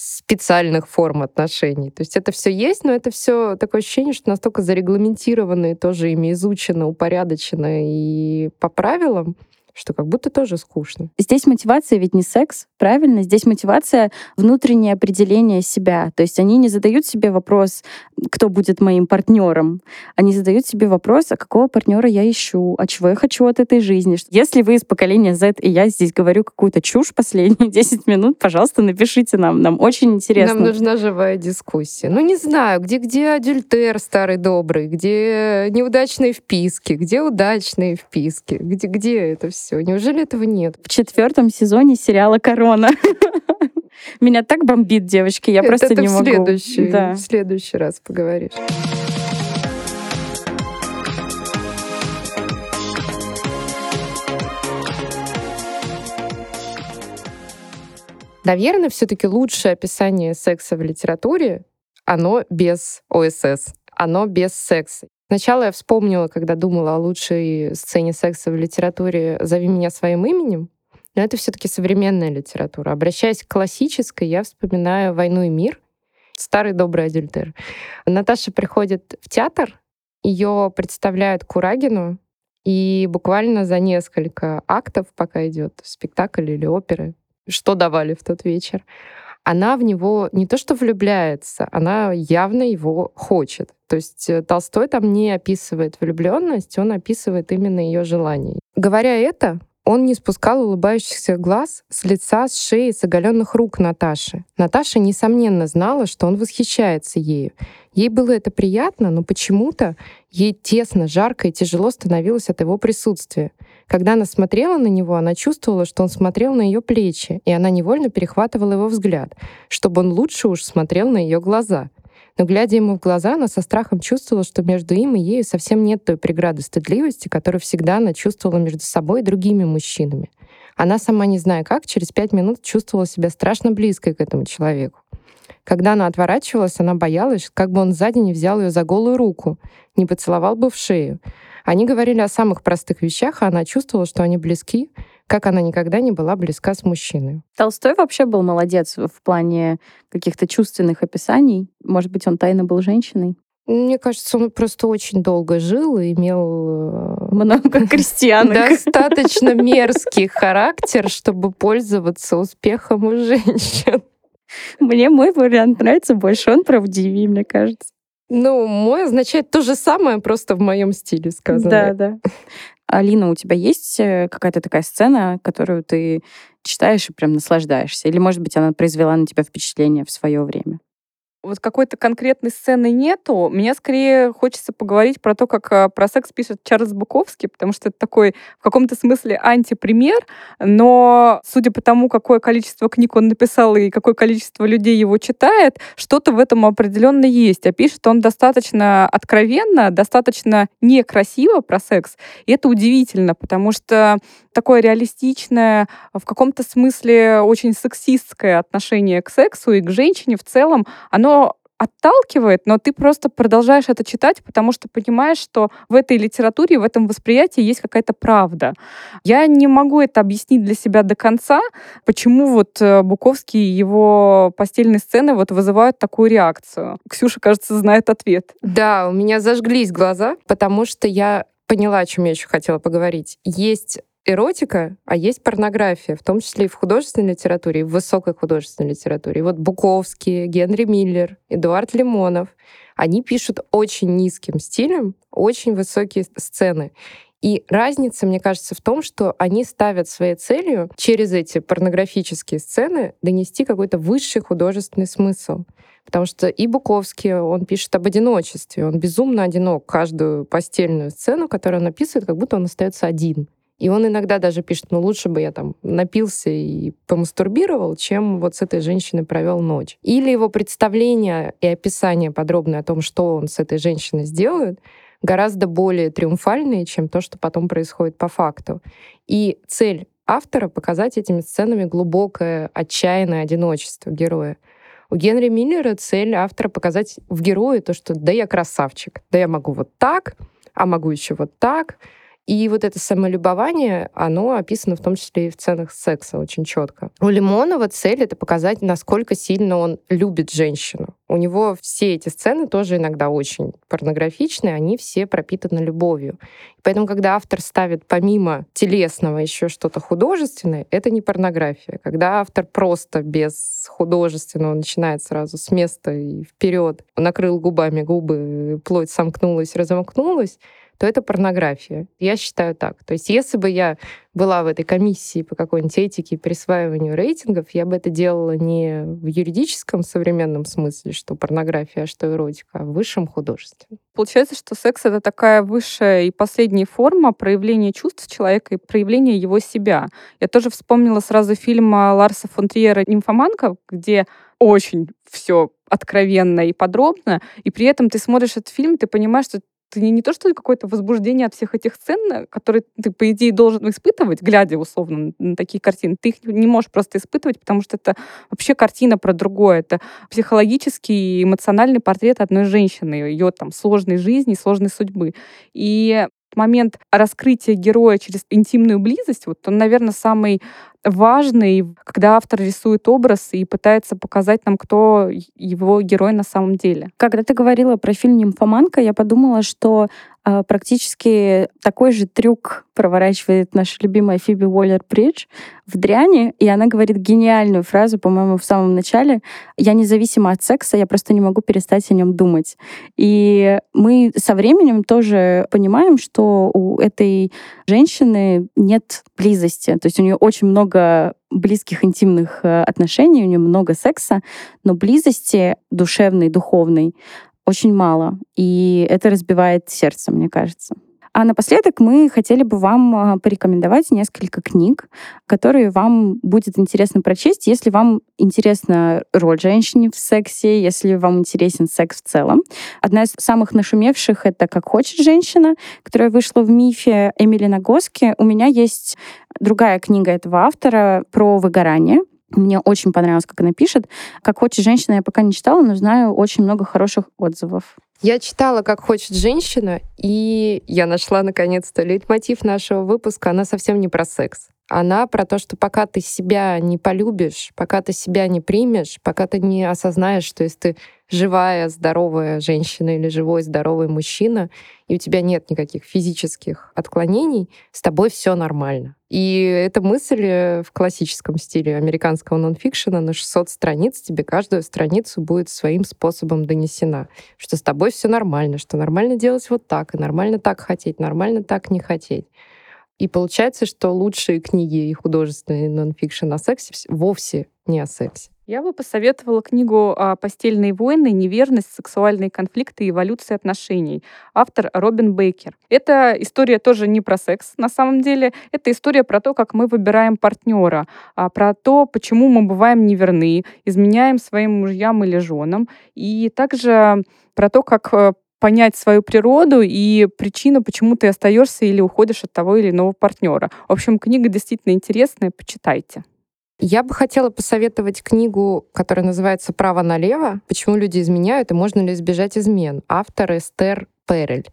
специальных форм отношений. То есть это все есть, но это все такое ощущение, что настолько зарегламентировано и тоже ими изучено, упорядочено и по правилам, что как будто тоже скучно. Здесь мотивация ведь не секс, правильно? Здесь мотивация внутреннее определение себя. То есть они не задают себе вопрос, кто будет моим партнером. Они задают себе вопрос, а какого партнера я ищу, а чего я хочу от этой жизни. Если вы из поколения Z, и я здесь говорю какую-то чушь последние 10 минут, пожалуйста, напишите нам. Нам очень интересно. Нам нужна живая дискуссия. Ну, не знаю, где-где адюльтер старый добрый, где неудачные вписки, где удачные вписки, где, где это все? Все. Неужели этого нет? В четвертом сезоне сериала «Корона». Меня так бомбит, девочки, я просто не могу. Следующий, да. В следующий раз поговоришь. Наверное, все-таки лучшее описание секса в литературе, оно без ОСС, оно без секса. Сначала я вспомнила, когда думала о лучшей сцене секса в литературе «Зови меня своим именем», но это все-таки современная литература. Обращаясь к классической, я вспоминаю «Войну и мир», старый добрый адюльтер. Наташа приходит в театр, ее представляют Курагину, и буквально за несколько актов, пока идет спектакль или оперы, что давали в тот вечер, она в него не то что влюбляется, она явно его хочет. То есть э, Толстой там не описывает влюбленность, он описывает именно ее желание. Говоря это, он не спускал улыбающихся глаз с лица, с шеи, с оголенных рук Наташи. Наташа, несомненно, знала, что он восхищается ею. Ей было это приятно, но почему-то ей тесно, жарко и тяжело становилось от его присутствия. Когда она смотрела на него, она чувствовала, что он смотрел на ее плечи, и она невольно перехватывала его взгляд, чтобы он лучше уж смотрел на ее глаза. Но, глядя ему в глаза, она со страхом чувствовала, что между им и ею совсем нет той преграды стыдливости, которую всегда она чувствовала между собой и другими мужчинами. Она сама, не зная как, через пять минут чувствовала себя страшно близкой к этому человеку. Когда она отворачивалась, она боялась, как бы он сзади не взял ее за голую руку, не поцеловал бы в шею. Они говорили о самых простых вещах, а она чувствовала, что они близки, как она никогда не была близка с мужчиной. Толстой вообще был молодец в плане каких-то чувственных описаний. Может быть, он тайно был женщиной? Мне кажется, он просто очень долго жил и имел э, много крестьян. Достаточно мерзкий характер, чтобы пользоваться успехом у женщин. Мне мой вариант нравится больше, он правдивее, мне кажется. Ну, мой означает то же самое, просто в моем стиле сказано. Да, да. Алина, у тебя есть э, какая-то такая сцена, которую ты читаешь и прям наслаждаешься? Или, может быть, она произвела на тебя впечатление в свое время? Вот какой-то конкретной сцены нету. Мне скорее хочется поговорить про то, как э, про секс пишет Чарльз Буковский, потому что это такой в каком-то смысле антипример, но судя по тому, какое количество книг он написал и какое количество людей его читает, что-то в этом определенно есть. А пишет он достаточно откровенно, достаточно некрасиво про секс. И это удивительно, потому что такое реалистичное, в каком-то смысле очень сексистское отношение к сексу и к женщине в целом, оно отталкивает, но ты просто продолжаешь это читать, потому что понимаешь, что в этой литературе, в этом восприятии есть какая-то правда. Я не могу это объяснить для себя до конца, почему вот э, Буковский и его постельные сцены вот вызывают такую реакцию. Ксюша, кажется, знает ответ. Да, у меня зажглись глаза, потому что я поняла, о чем я еще хотела поговорить. Есть эротика, а есть порнография, в том числе и в художественной литературе, и в высокой художественной литературе. И вот Буковский, Генри Миллер, Эдуард Лимонов, они пишут очень низким стилем, очень высокие сцены. И разница, мне кажется, в том, что они ставят своей целью через эти порнографические сцены донести какой-то высший художественный смысл. Потому что и Буковский, он пишет об одиночестве, он безумно одинок. Каждую постельную сцену, которую он описывает, как будто он остается один. И он иногда даже пишет, ну лучше бы я там напился и помастурбировал, чем вот с этой женщиной провел ночь. Или его представление и описание подробное о том, что он с этой женщиной сделает, гораздо более триумфальные, чем то, что потом происходит по факту. И цель автора — показать этими сценами глубокое, отчаянное одиночество героя. У Генри Миллера цель автора показать в герое то, что да я красавчик, да я могу вот так, а могу еще вот так, и вот это самолюбование, оно описано в том числе и в ценах секса очень четко. У Лимонова цель — это показать, насколько сильно он любит женщину. У него все эти сцены тоже иногда очень порнографичные, они все пропитаны любовью. Поэтому, когда автор ставит помимо телесного еще что-то художественное, это не порнография. Когда автор просто без художественного начинает сразу с места и вперед, накрыл губами губы, плоть сомкнулась, разомкнулась, то это порнография. Я считаю так. То есть если бы я была в этой комиссии по какой-нибудь этике и присваиванию рейтингов, я бы это делала не в юридическом современном смысле, что порнография, а что эротика, а в высшем художественном. Получается, что секс — это такая высшая и последняя форма проявления чувств человека и проявления его себя. Я тоже вспомнила сразу фильм Ларса фон Триера «Нимфоманка», где очень все откровенно и подробно, и при этом ты смотришь этот фильм, ты понимаешь, что ты не, не то, что какое-то возбуждение от всех этих сцен, которые ты, по идее, должен испытывать, глядя, условно, на такие картины. Ты их не можешь просто испытывать, потому что это вообще картина про другое. Это психологический и эмоциональный портрет одной женщины, ее там сложной жизни, сложной судьбы. И момент раскрытия героя через интимную близость, вот он, наверное, самый важный, когда автор рисует образ и пытается показать нам, кто его герой на самом деле. Когда ты говорила про фильм «Нимфоманка», я подумала, что э, практически такой же трюк проворачивает наша любимая Фиби Уоллер-Бридж в «Дряне», и она говорит гениальную фразу, по-моему, в самом начале «Я независима от секса, я просто не могу перестать о нем думать». И мы со временем тоже понимаем, что у этой женщины нет близости, то есть у нее очень много много близких интимных э, отношений, у нее много секса, но близости душевной, духовной очень мало. И это разбивает сердце, мне кажется. А напоследок мы хотели бы вам а, порекомендовать несколько книг, которые вам будет интересно прочесть, если вам интересна роль женщины в сексе, если вам интересен секс в целом. Одна из самых нашумевших — это «Как хочет женщина», которая вышла в мифе Эмили Нагоски. У меня есть другая книга этого автора про выгорание. Мне очень понравилось, как она пишет. «Как хочет женщина» я пока не читала, но знаю очень много хороших отзывов. Я читала «Как хочет женщина», и я нашла, наконец-то, лейтмотив нашего выпуска. Она совсем не про секс. Она про то, что пока ты себя не полюбишь, пока ты себя не примешь, пока ты не осознаешь, что если ты живая, здоровая женщина или живой, здоровый мужчина, и у тебя нет никаких физических отклонений, с тобой все нормально. И эта мысль в классическом стиле американского нонфикшена на 600 страниц, тебе каждую страницу будет своим способом донесена, что с тобой все нормально, что нормально делать вот так, и нормально так хотеть, нормально так не хотеть. И получается, что лучшие книги и художественные нонфикшн о сексе вовсе не о сексе. Я бы посоветовала книгу «Постельные войны. Неверность, сексуальные конфликты и эволюция отношений». Автор Робин Бейкер. Эта история тоже не про секс, на самом деле. Это история про то, как мы выбираем партнера, а про то, почему мы бываем неверны, изменяем своим мужьям или женам. И также про то, как э, понять свою природу и причину, почему ты остаешься или уходишь от того или иного партнера. В общем, книга действительно интересная, почитайте. Я бы хотела посоветовать книгу, которая называется «Право налево. Почему люди изменяют и можно ли избежать измен». Автор Эстер Перель.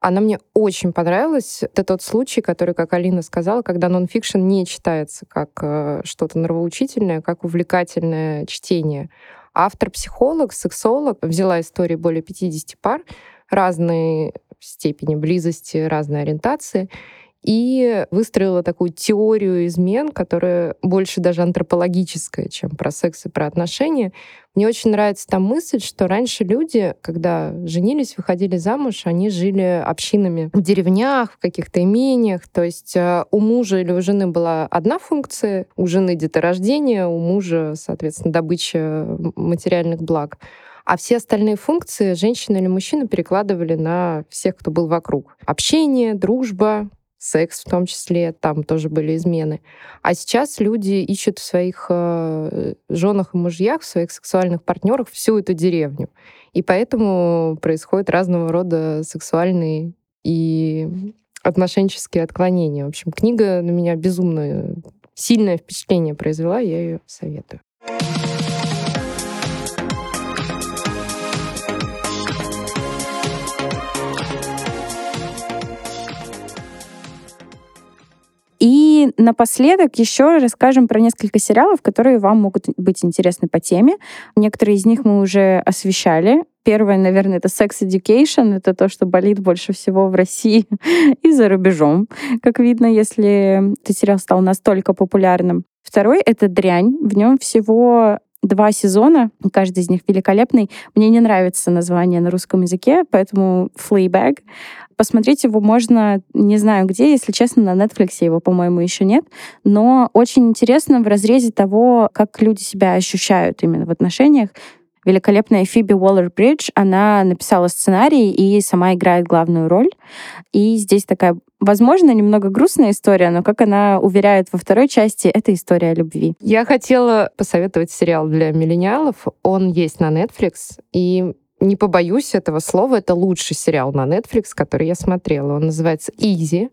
Она мне очень понравилась. Это тот случай, который, как Алина сказала, когда нонфикшн не читается как э, что-то нравоучительное, как увлекательное чтение. Автор-психолог, сексолог взяла истории более 50 пар, разные степени близости, разные ориентации, и выстроила такую теорию измен, которая больше даже антропологическая, чем про секс и про отношения. Мне очень нравится та мысль, что раньше люди, когда женились, выходили замуж, они жили общинами в деревнях, в каких-то имениях. То есть э, у мужа или у жены была одна функция, у жены деторождение, у мужа, соответственно, добыча материальных благ. А все остальные функции женщина или мужчина перекладывали на всех, кто был вокруг. Общение, дружба, секс в том числе, там тоже были измены. А сейчас люди ищут в своих э, женах и мужьях, в своих сексуальных партнерах всю эту деревню. И поэтому происходят разного рода сексуальные и отношенческие отклонения. В общем, книга на меня безумно сильное впечатление произвела, я ее советую. И напоследок еще расскажем про несколько сериалов, которые вам могут быть интересны по теме. Некоторые из них мы уже освещали. Первое, наверное, это Sex Education. Это то, что болит больше всего в России и за рубежом, как видно, если этот сериал стал настолько популярным. Второй — это «Дрянь». В нем всего два сезона, каждый из них великолепный. Мне не нравится название на русском языке, поэтому Fleabag. Посмотреть его можно, не знаю где, если честно, на Netflix его, по-моему, еще нет. Но очень интересно в разрезе того, как люди себя ощущают именно в отношениях. Великолепная Фиби Уоллер-Бридж, она написала сценарий и сама играет главную роль. И здесь такая Возможно, немного грустная история, но, как она уверяет во второй части, это история о любви. Я хотела посоветовать сериал для миллениалов. Он есть на Netflix, и не побоюсь этого слова, это лучший сериал на Netflix, который я смотрела. Он называется «Изи».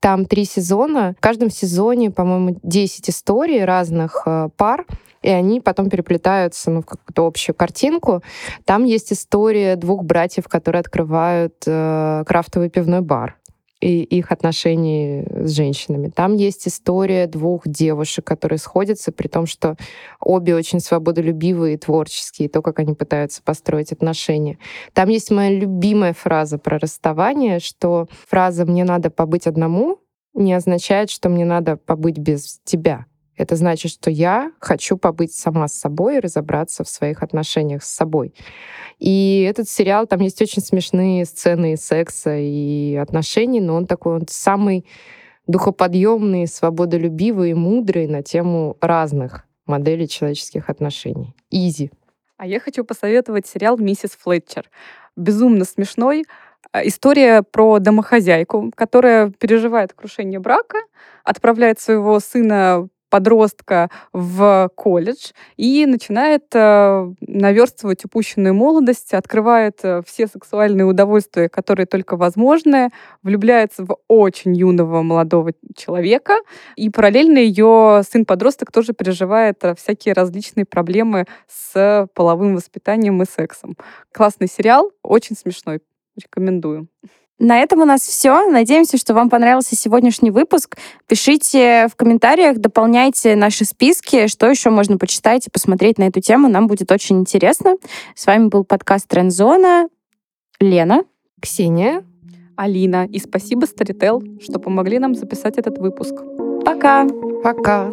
Там три сезона. В каждом сезоне, по-моему, 10 историй разных э, пар, и они потом переплетаются ну, в какую-то общую картинку. Там есть история двух братьев, которые открывают э, крафтовый пивной бар и их отношений с женщинами. Там есть история двух девушек, которые сходятся, при том, что обе очень свободолюбивые и творческие, то, как они пытаются построить отношения. Там есть моя любимая фраза про расставание, что фраза «мне надо побыть одному» не означает, что мне надо побыть без тебя. Это значит, что я хочу побыть сама с собой и разобраться в своих отношениях с собой. И этот сериал, там есть очень смешные сцены секса и отношений, но он такой, он самый духоподъемный, свободолюбивый и мудрый на тему разных моделей человеческих отношений. Изи. А я хочу посоветовать сериал «Миссис Флетчер». Безумно смешной. А, история про домохозяйку, которая переживает крушение брака, отправляет своего сына подростка в колледж и начинает э, наверстывать упущенную молодость, открывает э, все сексуальные удовольствия, которые только возможны, влюбляется в очень юного молодого человека, и параллельно ее сын-подросток тоже переживает э, всякие различные проблемы с половым воспитанием и сексом. Классный сериал, очень смешной, рекомендую. На этом у нас все. Надеемся, что вам понравился сегодняшний выпуск. Пишите в комментариях, дополняйте наши списки, что еще можно почитать и посмотреть на эту тему. Нам будет очень интересно. С вами был подкаст Трендзона. Лена. Ксения. Алина. И спасибо, Storytel, что помогли нам записать этот выпуск. Пока. Пока.